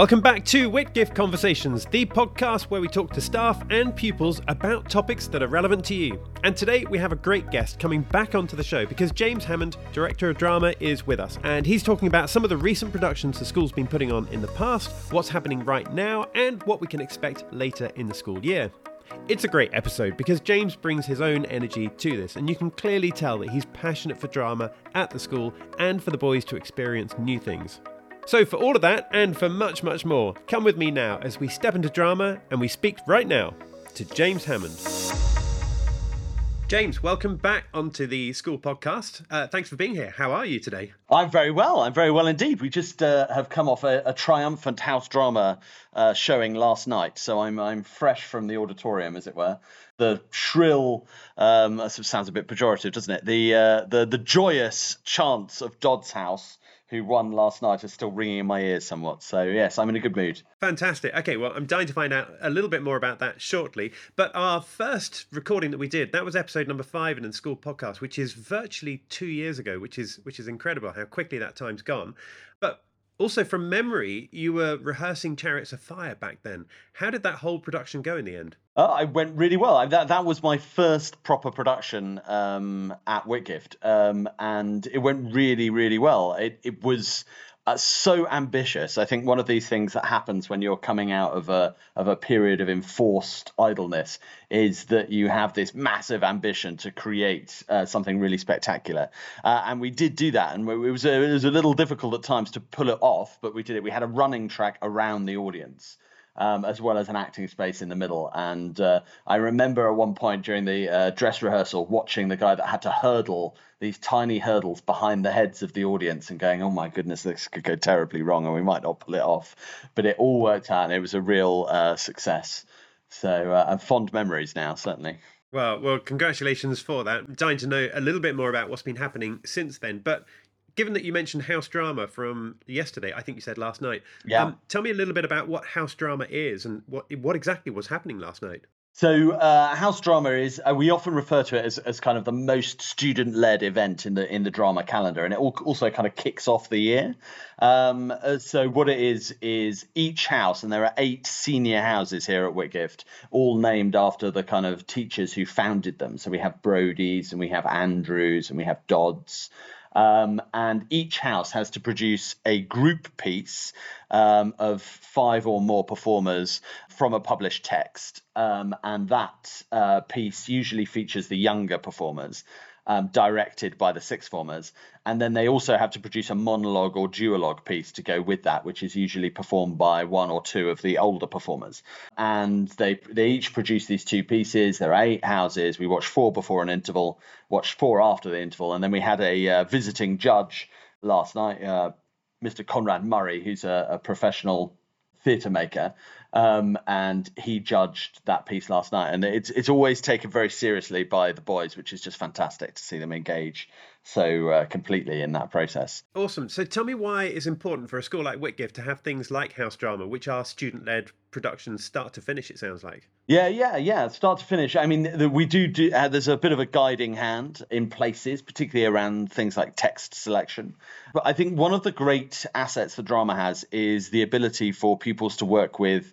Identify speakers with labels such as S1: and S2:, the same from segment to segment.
S1: Welcome back to Whitgift Conversations, the podcast where we talk to staff and pupils about topics that are relevant to you. And today we have a great guest coming back onto the show because James Hammond, Director of Drama, is with us. And he's talking about some of the recent productions the school's been putting on in the past, what's happening right now, and what we can expect later in the school year. It's a great episode because James brings his own energy to this, and you can clearly tell that he's passionate for drama at the school and for the boys to experience new things. So, for all of that and for much, much more, come with me now as we step into drama and we speak right now to James Hammond. James, welcome back onto the school podcast. Uh, thanks for being here. How are you today?
S2: I'm very well. I'm very well indeed. We just uh, have come off a, a triumphant house drama uh, showing last night, so I'm I'm fresh from the auditorium, as it were. The shrill, um, sounds a bit pejorative, doesn't it? The uh, the the joyous chants of Dodd's house who won last night are still ringing in my ears somewhat. So, yes, I'm in a good mood.
S1: Fantastic. Okay, well, I'm dying to find out a little bit more about that shortly. But our first recording that we did, that was episode number five in the school podcast, which is virtually two years ago, which is which is incredible how quickly that time's gone. But also, from memory, you were rehearsing Chariots of Fire back then. How did that whole production go in the end?
S2: Uh, I went really well. That that was my first proper production um, at Whitgift, um, and it went really, really well. It it was uh, so ambitious. I think one of these things that happens when you're coming out of a of a period of enforced idleness is that you have this massive ambition to create uh, something really spectacular. Uh, and we did do that, and it was a, it was a little difficult at times to pull it off, but we did it. We had a running track around the audience um, as well as an acting space in the middle. And uh, I remember at one point during the uh, dress rehearsal watching the guy that had to hurdle these tiny hurdles behind the heads of the audience and going, oh my goodness, this could go terribly wrong and we might not pull it off. But it all worked out and it was a real uh, success. So, uh, and fond memories now, certainly.
S1: Well, well, congratulations for that. I'm dying to know a little bit more about what's been happening since then. But given that you mentioned house drama from yesterday, I think you said last night.
S2: Yeah. Um,
S1: tell me a little bit about what house drama is and what what exactly was happening last night.
S2: So, uh, house drama is uh, we often refer to it as, as kind of the most student led event in the in the drama calendar, and it also kind of kicks off the year. Um, uh, so, what it is is each house, and there are eight senior houses here at Whitgift, all named after the kind of teachers who founded them. So we have Brodies, and we have Andrews, and we have Dodds. Um, and each house has to produce a group piece um, of five or more performers from a published text. Um, and that uh, piece usually features the younger performers um, directed by the sixth formers. And then they also have to produce a monologue or duologue piece to go with that, which is usually performed by one or two of the older performers. And they they each produce these two pieces. There are eight houses. We watched four before an interval, watched four after the interval, and then we had a uh, visiting judge last night, uh, Mr. Conrad Murray, who's a, a professional theatre maker, um, and he judged that piece last night. And it's it's always taken very seriously by the boys, which is just fantastic to see them engage so uh, completely in that process.
S1: Awesome. So tell me why it's important for a school like Whitgift to have things like house drama, which are student led productions start to finish, it sounds like.
S2: Yeah, yeah, yeah. Start to finish. I mean, the, we do, do uh, there's a bit of a guiding hand in places, particularly around things like text selection. But I think one of the great assets that drama has is the ability for pupils to work with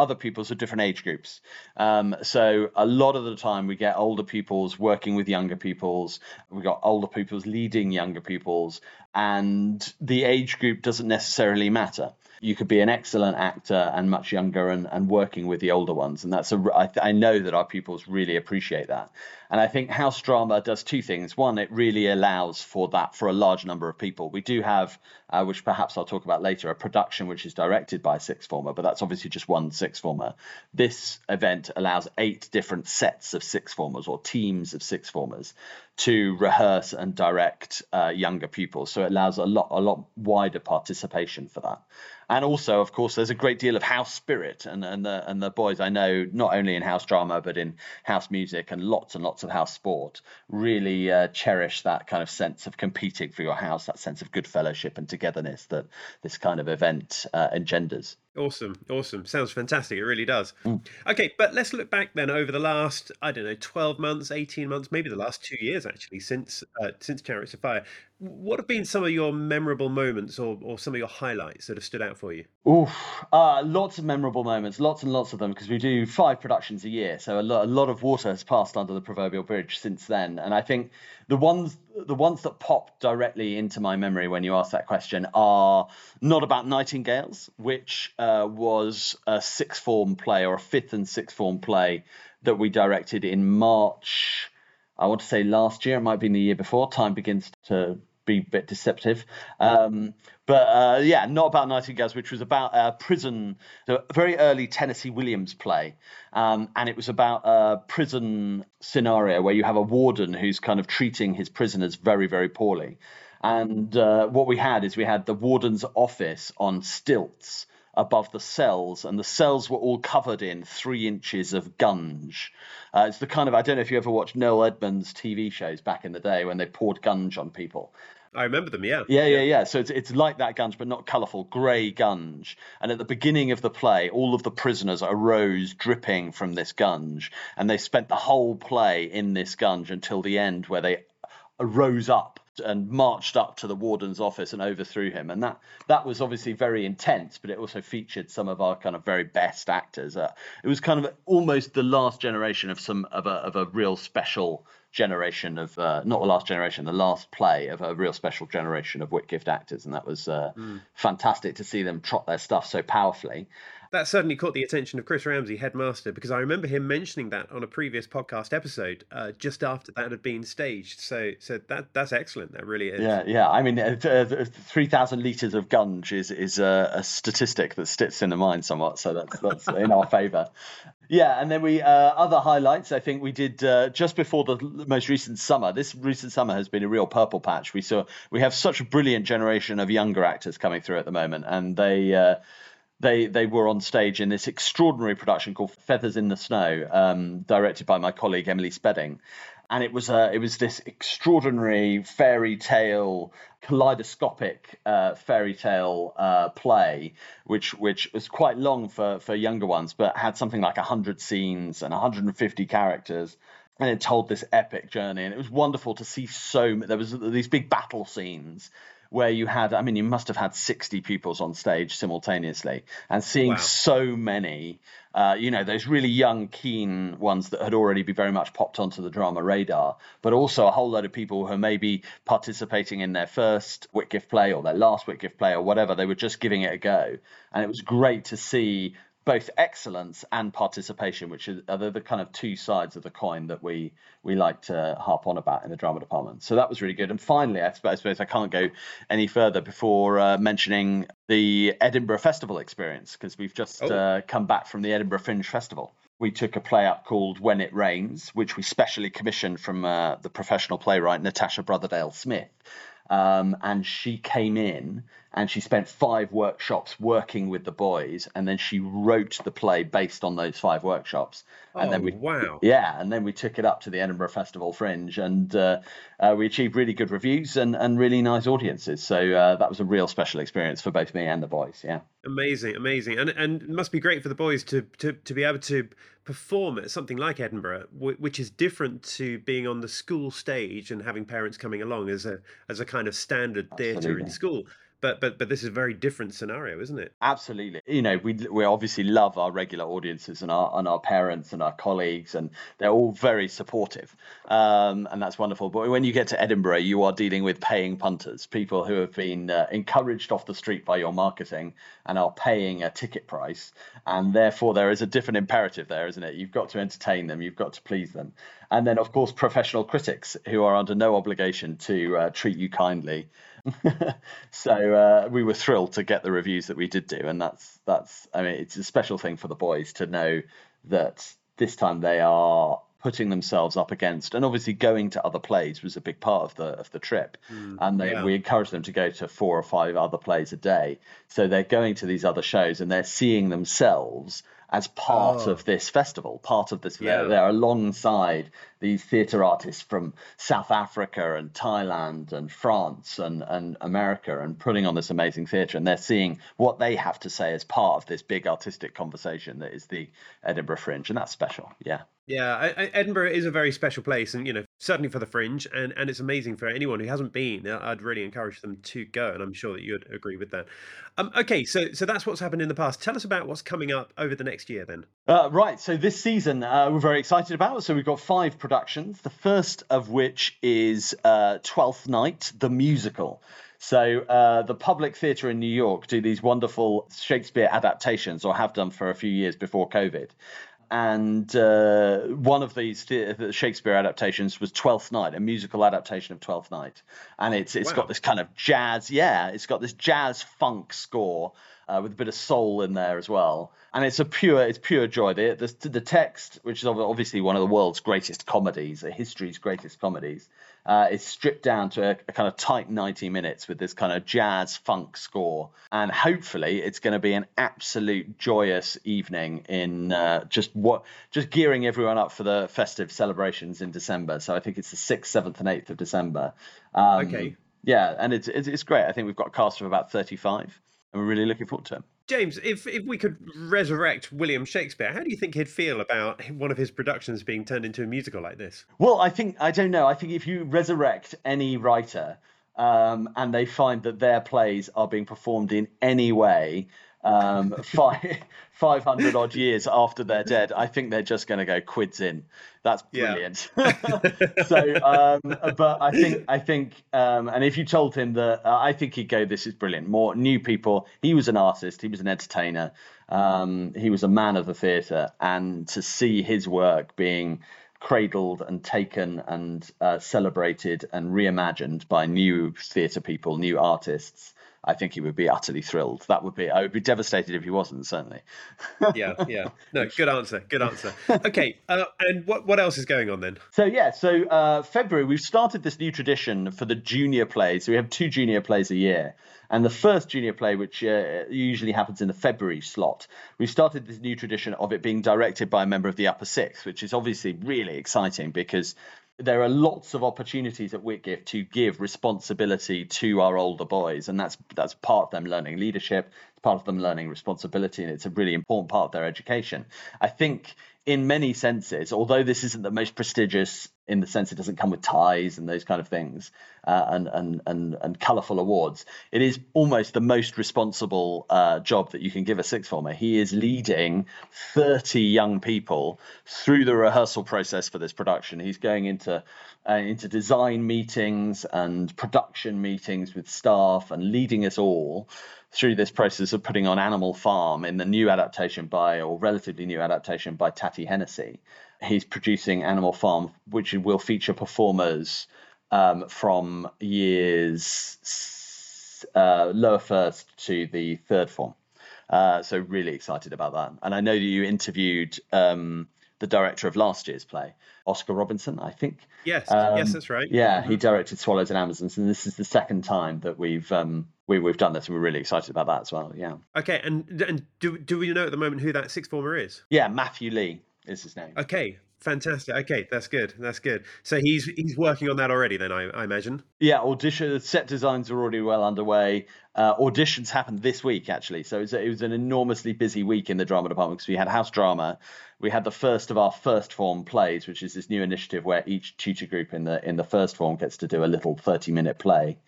S2: other pupils of different age groups. Um, so a lot of the time we get older pupils working with younger pupils. We've got older pupils leading younger pupils, and the age group doesn't necessarily matter you could be an excellent actor and much younger and, and working with the older ones. And that's a, I, I know that our pupils really appreciate that. And I think house drama does two things. One, it really allows for that for a large number of people. We do have, uh, which perhaps I'll talk about later, a production which is directed by sixth former, but that's obviously just one sixth former. This event allows eight different sets of sixth formers or teams of sixth formers to rehearse and direct uh, younger pupils. So it allows a lot, a lot wider participation for that and also, of course, there's a great deal of house spirit, and and the and the boys I know not only in house drama but in house music and lots and lots of house sport really uh, cherish that kind of sense of competing for your house, that sense of good fellowship and togetherness that this kind of event uh, engenders.
S1: Awesome, awesome. Sounds fantastic. It really does. Mm. Okay, but let's look back then over the last, I don't know, 12 months, 18 months, maybe the last two years actually since uh, since Chariots of Fire. What have been some of your memorable moments or, or some of your highlights that have stood out for you?
S2: Oof, uh, lots of memorable moments, lots and lots of them, because we do five productions a year, so a lot, a lot of water has passed under the proverbial bridge since then. And I think the ones the ones that pop directly into my memory when you ask that question are not about nightingales, which uh, was a sixth form play or a fifth and sixth form play that we directed in March. I want to say last year, it might be the year before. Time begins to be a bit deceptive. Um, but uh, yeah, not about Nightingales, which was about a prison, a very early Tennessee Williams play. Um, and it was about a prison scenario where you have a warden who's kind of treating his prisoners very, very poorly. And uh, what we had is we had the warden's office on stilts above the cells, and the cells were all covered in three inches of gunge. Uh, it's the kind of I don't know if you ever watched Noel Edmonds TV shows back in the day when they poured gunge on people.
S1: I remember them, yeah.
S2: Yeah, yeah, yeah. So it's it's like that gunge, but not colourful, grey gunge. And at the beginning of the play, all of the prisoners arose dripping from this gunge, and they spent the whole play in this gunge until the end, where they rose up and marched up to the warden's office and overthrew him. And that that was obviously very intense, but it also featured some of our kind of very best actors. Uh, it was kind of almost the last generation of some of a of a real special generation of uh, not the last generation, the last play of a real special generation of Whitgift actors, and that was uh, mm. fantastic to see them trot their stuff so powerfully.
S1: That certainly caught the attention of Chris Ramsey, headmaster, because I remember him mentioning that on a previous podcast episode, uh, just after that had been staged. So, so that that's excellent. That really is.
S2: Yeah, yeah. I mean, uh, uh three thousand liters of gunge is is a, a, statistic that sticks in the mind somewhat. So that's that's in our favour. Yeah, and then we uh, other highlights. I think we did uh, just before the most recent summer. This recent summer has been a real purple patch. We saw we have such a brilliant generation of younger actors coming through at the moment, and they uh, they they were on stage in this extraordinary production called Feathers in the Snow, um, directed by my colleague Emily Spedding, and it was uh, it was this extraordinary fairy tale, kaleidoscopic uh, fairy tale uh, play, which which was quite long for for younger ones, but had something like hundred scenes and 150 characters. And it told this epic journey, and it was wonderful to see so. There was these big battle scenes, where you had, I mean, you must have had 60 pupils on stage simultaneously, and seeing wow. so many, uh, you know, those really young, keen ones that had already be very much popped onto the drama radar, but also a whole load of people who may be participating in their first Whitgift play or their last Whitgift play or whatever. They were just giving it a go, and it was great to see both excellence and participation, which are the, the, kind of two sides of the coin that we we like to harp on about in the drama department. So that was really good. And finally, I suppose, I, suppose I can't go any further before uh, mentioning the Edinburgh Festival experience because we've just oh. uh, come back from the Edinburgh Fringe Festival. We took a play up called When It Rains, which we specially commissioned from uh, the professional playwright Natasha Brotherdale Smith. Um, and she came in and she spent five workshops working with the boys and then she wrote the play based on those five workshops. And
S1: oh,
S2: then we
S1: wow.
S2: Yeah and then we took it up to the edinburgh festival fringe and uh, uh, we achieved really good reviews and, and really nice audiences. So uh, that was a real special experience for both me and the boys yeah.
S1: Amazing amazing. And and it must be great for the boys to to, to be able to perform at something like edinburgh which is different to being on the school stage and having parents coming along as a as a kind of standard theatre in school but but but this is a very different scenario, isn't it?
S2: Absolutely. You know, we we obviously love our regular audiences and our and our parents and our colleagues, and they're all very supportive, um, and that's wonderful. But when you get to Edinburgh, you are dealing with paying punters, people who have been uh, encouraged off the street by your marketing and are paying a ticket price, and therefore there is a different imperative there, isn't it? You've got to entertain them, you've got to please them, and then of course professional critics who are under no obligation to uh, treat you kindly so uh, we were thrilled to get the reviews that we did do, and that's that's. I mean, it's a special thing for the boys to know that this time they are putting themselves up against and obviously going to other plays was a big part of the of the trip mm, and they, yeah. we encourage them to go to four or five other plays a day so they're going to these other shows and they're seeing themselves as part oh. of this festival, part of this. Yeah. They're alongside these theatre artists from South Africa and Thailand and France and, and America and putting on this amazing theatre. And they're seeing what they have to say as part of this big artistic conversation that is the Edinburgh Fringe. And that's special. Yeah.
S1: Yeah, I, I, Edinburgh is a very special place, and you know, certainly for the fringe and and it's amazing for anyone who hasn't been i'd really encourage them to go and i'm sure that you'd agree with that. Um, okay so so that's what's happened in the past. Tell us about what's coming up over the next year then.
S2: Uh, right so this season uh, we're very excited about. So we've got five productions the first of which is uh, twelfth night the musical. So uh, the Public Theatre in New York do these wonderful Shakespeare adaptations, or have done for a few years before COVID and uh, one of these Shakespeare adaptations was Twelfth Night, a musical adaptation of Twelfth Night, and it's it's wow. got this kind of jazz, yeah, it's got this jazz funk score uh, with a bit of soul in there as well, and it's a pure it's pure joy. The, the the text, which is obviously one of the world's greatest comedies, history's greatest comedies, uh, is stripped down to a, a, kind of tight 90 minutes with this kind of jazz funk score. And hopefully, it's going to be an absolute joyous evening in uh, just what just gearing everyone up for the festive celebrations in December. So I think it's the 6th, 7th, and 8th of December.
S1: Um, okay.
S2: Yeah, and it's, it's, it's great. I think we've got a cast of about 35 and we're really looking forward to it.
S1: James, if if we could resurrect William Shakespeare, how do you think he'd feel about one of his productions being turned into a musical like this?
S2: Well, I think I don't know. I think if you resurrect any writer um, and they find that their plays are being performed in any way um, five, 500 odd years after they're dead, I think they're just going to go quids in. That's brilliant. Yeah. so, um, but I think, I think, um, and if you told him that, uh, I think he'd go, this is brilliant. More new people. He was an artist, he was an entertainer, um, he was a man of the theatre. And to see his work being cradled and taken and uh, celebrated and reimagined by new theatre people, new artists. I think he would be utterly thrilled. That would be I would be devastated if he wasn't. Certainly.
S1: yeah, yeah. No, good answer. Good answer. Okay, uh, and what what else is going on then?
S2: So yeah, so uh, February we've started this new tradition for the junior plays. So we have two junior plays a year. And the first junior play, which uh, usually happens in the February slot, we started this new tradition of it being directed by a member of the upper sixth, which is obviously really exciting because there are lots of opportunities at Whitgift to give responsibility to our older boys, and that's that's part of them learning leadership. It's part of them learning responsibility, and it's a really important part of their education. I think in many senses, although this isn't the most prestigious in the sense it doesn't come with ties and those kind of things uh, and and and and colourful awards, it is almost the most responsible uh, job that you can give a sixth former. He is leading 30 young people through the rehearsal process for this production. He's going into uh, into design meetings and production meetings with staff and leading us all through this process of putting on Animal Farm in the new adaptation by, or relatively new adaptation by Tatty Hennessy. He's producing Animal Farm, which will feature performers um, from years uh, lower first to the third form. Uh, so really excited about that. And I know that you interviewed um, the director of last year's play, Oscar Robinson, I think.
S1: Yes, um, yes, that's right.
S2: Yeah, he mm-hmm. directed Swallows and Amazons, and this is the second time that we've um, we, we've done this, and we're really excited about that as well. Yeah.
S1: Okay, and and do do we know at the moment who that sixth former is?
S2: Yeah, Matthew Lee is his name.
S1: Okay, Fantastic. Okay, that's good. That's good. So he's he's working on that already. Then I, I imagine.
S2: Yeah, audition set designs are already well underway. Uh, auditions happened this week actually, so it was, it was an enormously busy week in the drama department because we had house drama, we had the first of our first form plays, which is this new initiative where each tutor group in the in the first form gets to do a little thirty minute play,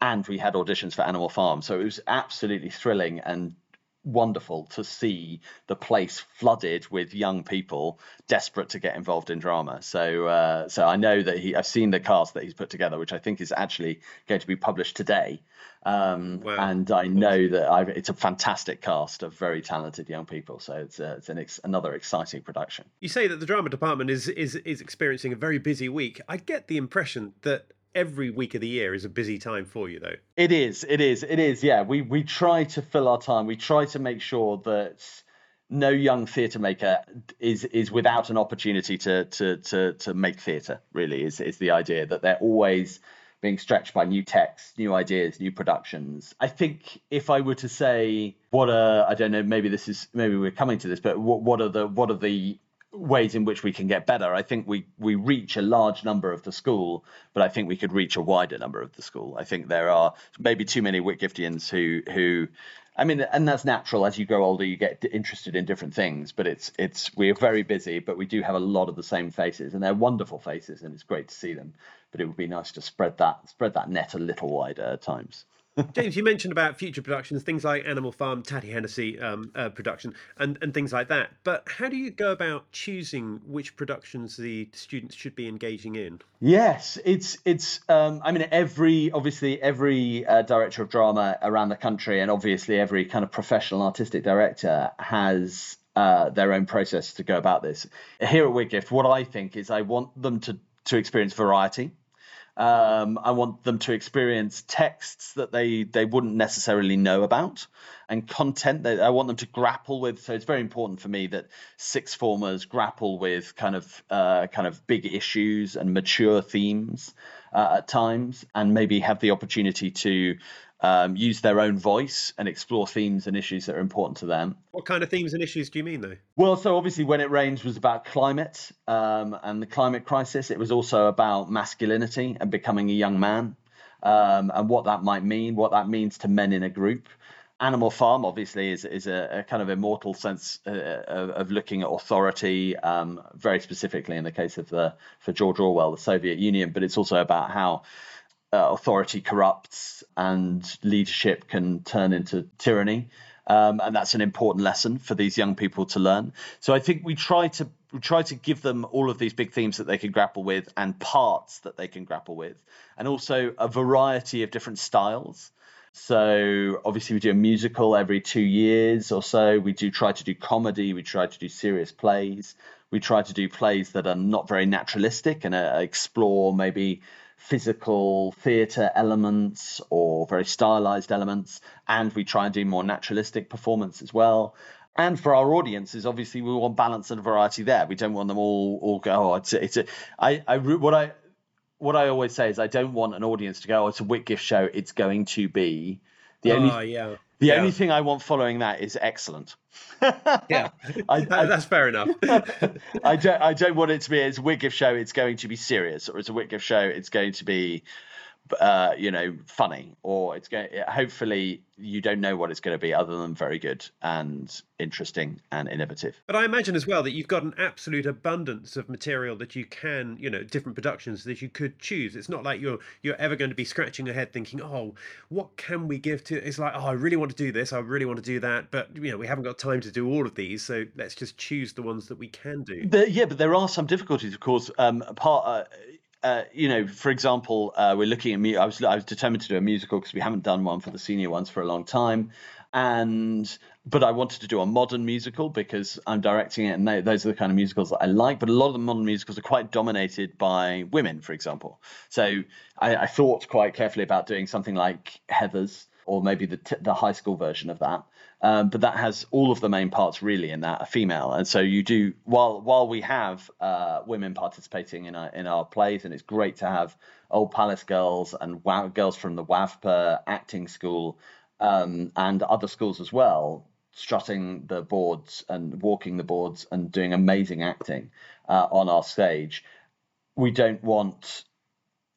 S2: and we had auditions for Animal Farm. So it was absolutely thrilling and wonderful to see the place flooded with young people desperate to get involved in drama. So, uh, so I know that he. I've seen the cast that he's put together, which I think is actually going to be published today. Um, wow. And I know that I've, it's a fantastic cast of very talented young people. So it's, uh, it's an ex- another exciting production.
S1: You say that the drama department is is is experiencing a very busy week. I get the impression that every week of the year is a busy time for you though.
S2: It is it is it is yeah. We we try to fill our time. We try to make sure that no young theatre maker is is without an opportunity to to to to make theatre really is is the idea that they're always being stretched by new texts, new ideas, new productions. I think if I were to say what are I don't know, maybe this is maybe we're coming to this, but what, what are the what are the ways in which we can get better. I think we we reach a large number of the school, but I think we could reach a wider number of the school. I think there are maybe too many Whitgiftians who who I mean, and that's natural. As you grow older, you get interested in different things. But it's it's we're very busy, but we do have a lot of the same faces, and they're wonderful faces, and it's great to see them. But it would be nice to spread that spread that net a little wider at times.
S1: James, you mentioned about future productions, things like Animal Farm, Tatty Hennessy um, uh, production, and, and things like that. But how do you go about choosing which productions the students should be engaging in?
S2: Yes, it's it's. Um, I mean, every obviously every uh, director of drama around the country, and obviously every kind of professional artistic director has uh, their own process to go about this. Here at Whitgift, what I think is I want them to to experience variety. Um, I want them to experience texts that they they wouldn't necessarily know about, and content that I want them to grapple with. So it's very important for me that six formers grapple with kind of uh, kind of big issues and mature themes uh, at times, and maybe have the opportunity to um, use their own voice and explore themes and issues that are important to them.
S1: What kind of themes and issues do you mean, though?
S2: Well, so obviously, When It Rains was about climate um, and the climate crisis. It was also about masculinity and becoming a young man um, and what that might mean, what that means to men in a group. Animal Farm obviously is is a, a kind of immortal sense uh, of, looking at authority, um, very specifically in the case of the for George Orwell, the Soviet Union. But it's also about how uh, authority corrupts and leadership can turn into tyranny. Um, and that's an important lesson for these young people to learn. So I think we try to we try to give them all of these big themes that they can grapple with and parts that they can grapple with, and also a variety of different styles. So obviously we do a musical every two years or so. We do try to do comedy. We try to do serious plays. We try to do plays that are not very naturalistic and uh, explore maybe physical theatre elements or very stylized elements, and we try and do more naturalistic performance as well. And for our audiences, obviously, we want balance and variety there. We don't want them all all go. Oh, it's a, it's a, I I what I what I always say is I don't want an audience to go. Oh, it's a Whitgift show. It's going to be
S1: the only. Uh, yeah.
S2: The
S1: yeah.
S2: only thing I want following that is excellent.
S1: yeah, I, I, that's fair enough.
S2: I don't. I don't want it to be. It's a Whitgift show. It's going to be serious, or it's a Whitgift show. It's going to be uh, you know, funny, or it's going. Hopefully, you don't know what it's going to be, other than very good and interesting and innovative.
S1: But I imagine as well that you've got an absolute abundance of material that you can, you know, different productions that you could choose. It's not like you're you're ever going to be scratching your head thinking, oh, what can we give to? It's like, oh, I really want to do this, I really want to do that, but you know, we haven't got time to do all of these, so let's just choose the ones that we can do.
S2: Yeah, but there are some difficulties, of course. Um, part. Uh, uh, you know, for example, uh, we're looking at me. I was I was determined to do a musical because we haven't done one for the senior ones for a long time, and but I wanted to do a modern musical because I'm directing it, and they, those are the kind of musicals that I like. But a lot of the modern musicals are quite dominated by women, for example. So I, I thought quite carefully about doing something like Heathers or maybe the t- the high school version of that. Um, but that has all of the main parts really in that are female, and so you do while while we have uh, women participating in our in our plays, and it's great to have Old Palace girls and girls from the WAVPA acting school um, and other schools as well, strutting the boards and walking the boards and doing amazing acting uh, on our stage. We don't want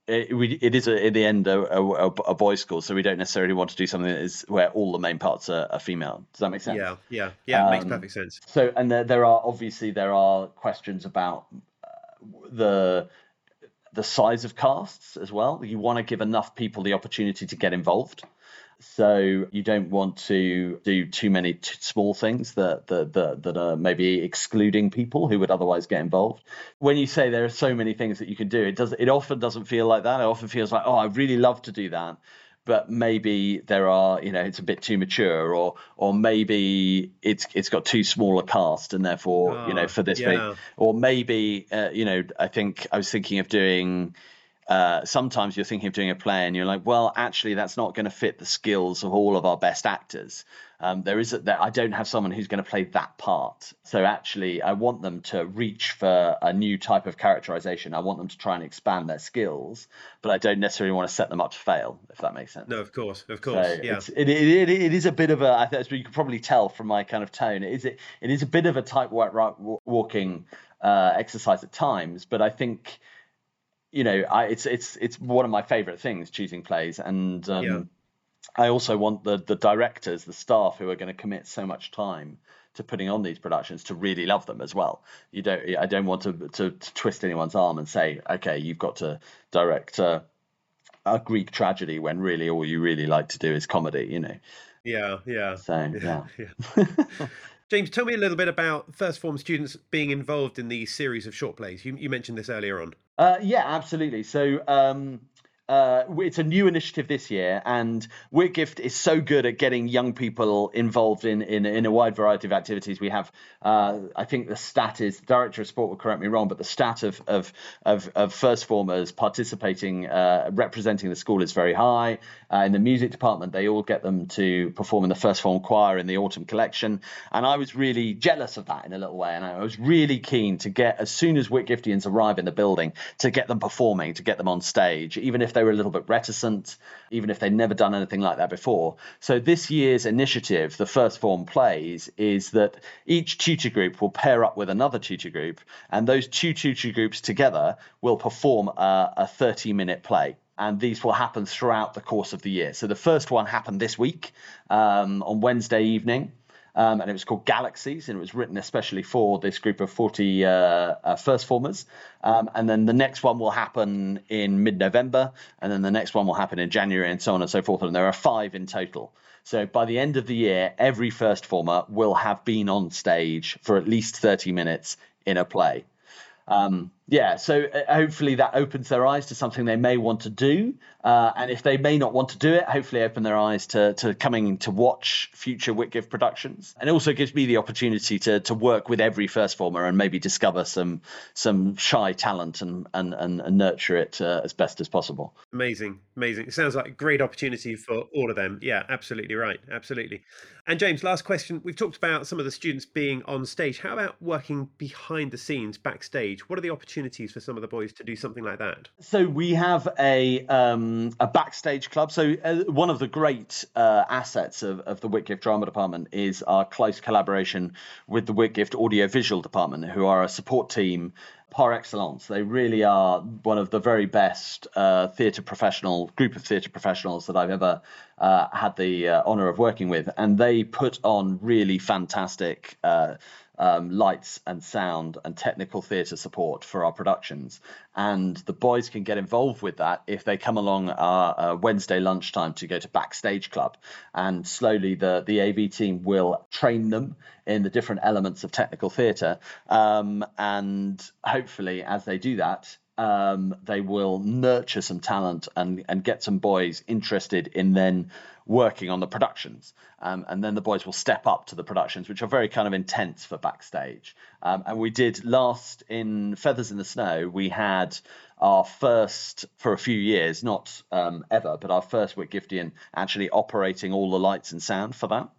S2: it, we, it is a, in the end a, a, a, boys' school, so we don't necessarily want to do something that is where all the main parts are, are female. Does that make sense?
S1: Yeah, yeah, yeah. Um, makes perfect sense.
S2: So, and there, there are obviously there are questions about uh, the the size of casts as well. You want to give enough people the opportunity to get involved. So you don't want to do too many t- small things that, that that that are maybe excluding people who would otherwise get involved. When you say there are so many things that you can do, it does it often doesn't feel like that. It often feels like, oh, I really love to do that, but maybe there are you know it's a bit too mature or or maybe it's it's got too small a cast and therefore oh, you know ah, for this yeah. or maybe uh, you know I think I was thinking of doing uh, sometimes you're thinking of doing a play and you're like, well, actually, that's not going to fit the skills of all of our best actors. Um, there is that I don't have someone who's going to play that part. So actually, I want them to reach for a new type of characterization. I want them to try and expand their skills, but I don't necessarily want to set them up to fail. If that makes sense.
S1: No, of course, of course, so yeah.
S2: It, it, it is a bit of a. I think you can probably tell from my kind of tone. It is it, it is a bit of a tight walking uh, exercise at times, but I think you know, I, it's it's it's one of my favorite things choosing plays, and um, yeah. I also want the the directors, the staff who are going to commit so much time to putting on these productions to really love them as well. You don't. I don't want to to, to twist anyone's arm and say, okay, you've got to direct a, a Greek tragedy when really all you really like to do is comedy. You know.
S1: Yeah. Yeah.
S2: So yeah.
S1: yeah. James, tell me a little bit about first form students being involved in these series of short plays. You, you mentioned this earlier on.
S2: Uh, yeah, absolutely. So um, uh, it's a new initiative this year, and Whitgift is so good at getting young people involved in in, in a wide variety of activities. We have, uh, I think, the stat is the director of sport will correct me wrong, but the stat of of of, of first formers participating, uh, representing the school is very high. Uh, in the music department, they all get them to perform in the first form choir in the autumn collection, and I was really jealous of that in a little way, and I was really keen to get as soon as Whitgiftians arrive in the building to get them performing, to get them on stage, even if they were a little bit reticent, even if they'd never done anything like that before. So this year's initiative, the First Form Plays, is that each tutor group will pair up with another tutor group, and those two tutor groups together will perform a, a 30 minute play and these will happen throughout the course of the year. So the first one happened this week um, on Wednesday evening um, and it was called Galaxies, and it was written especially for this group of 40 uh, uh, first formers. Um, and then the next one will happen in mid November, and then the next one will happen in January, and so on and so forth. And there are five in total. So by the end of the year, every first former will have been on stage for at least 30 minutes in a play. Um, yeah, so uh, hopefully that opens their eyes to something they may want to do, uh, and if they may not want to do it, hopefully open their eyes to to coming to watch future Whitgift productions, and it also gives me the opportunity to to work with every first former and maybe discover some some shy talent and and and, and nurture it uh, as best as possible.
S1: Amazing, amazing. It sounds like a great opportunity for all of them. Yeah, absolutely right, absolutely. And James, last question. We've talked about some of the students being on stage. How about working behind the scenes, backstage? What are the opportunities for some of the boys to do something like that?
S2: So we have a um, a backstage club. So uh, one of the great uh, assets of, of the Whitgift Drama Department is our close collaboration with the Whitgift Audio Visual Department, who are a support team par excellence. They really are one of the very best uh, theatre professional group of theatre professionals that I've ever uh, had the uh, honour of working with, and they put on really fantastic. Uh, um, lights and sound and technical theatre support for our productions. And the boys can get involved with that if they come along our uh, Wednesday lunchtime to go to Backstage Club. And slowly the, the AV team will train them in the different elements of technical theatre. Um, and hopefully, as they do that, um, they will nurture some talent and, and get some boys interested in then working on the productions. Um, and then the boys will step up to the productions, which are very kind of intense for backstage. Um, and we did last in Feathers in the Snow, we had our first, for a few years, not um, ever, but our first Whitgiftian actually operating all the lights and sound for that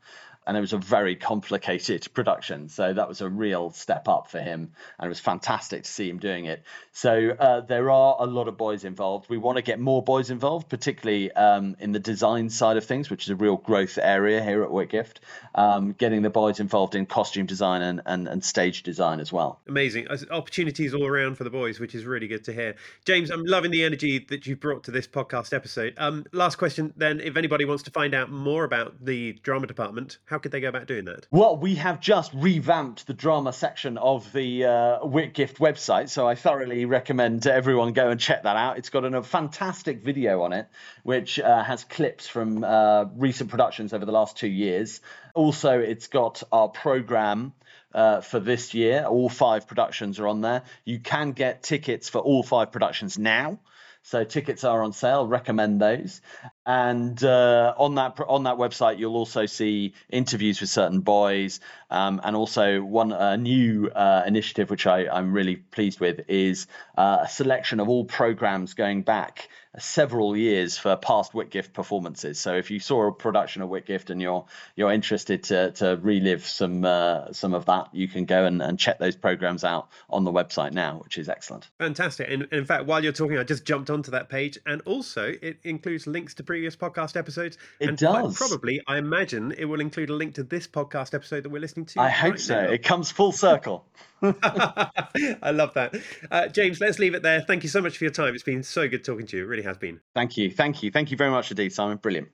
S2: and it was a very complicated production. So that was a real step up for him, and it was fantastic to see him doing it. So uh, there are a lot of boys involved. We want to get more boys involved, particularly um, in the design side of things, which is a real growth area here at Whitgift. Um, getting the boys involved in costume design and, and, and stage design as well.
S1: Amazing opportunities all around for the boys, which is really good to hear. James, I'm loving the energy that you brought to this podcast episode. Um, last question, then, if anybody wants to find out more about the drama department, how how could they go about doing that?
S2: Well, we have just revamped the drama section of the uh, website, so I thoroughly recommend everyone go and check that out. It's got a fantastic video on it, which uh, has clips from uh, recent productions over the last two years. Also, it's got our program. Uh, for this year. All five productions are on there. You can get tickets for all five productions now. So tickets are on sale. Recommend those. And uh, on that on that website, you'll also see interviews with certain boys, um, and also one new uh, initiative which I, I'm really pleased with is uh, a selection of all programs going back several years for past Whitgift performances. So if you saw a production of Whitgift and you're you're interested to to relive some uh, some of that, you can go and, and check those programs out on the website now, which is excellent.
S1: Fantastic. And in fact, while you're talking, I just jumped onto that page, and also it includes links to previous podcast episodes.
S2: It
S1: and
S2: does.
S1: Probably, I imagine it will include a link to this podcast episode that we're listening to.
S2: I hope so. Now. It comes full circle.
S1: I love that. Uh, James, let's leave it there. Thank you so much for your time. It's been so good talking to you. It really has been.
S2: Thank you. Thank you. Thank you very much indeed, Simon. Brilliant.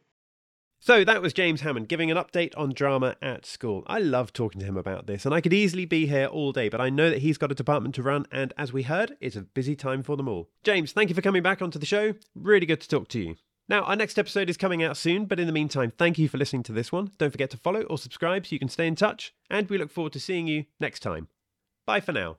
S1: So that was James Hammond giving an update on drama at school. I love talking to him about this, and I could easily be here all day, but I know that he's got a department to run, and as we heard, it's a busy time for them all. James, thank you for coming back onto the show. Really good to talk to you. Now, our next episode is coming out soon, but in the meantime, thank you for listening to this one. Don't forget to follow or subscribe so you can stay in touch, and we look forward to seeing you next time. Bye for now.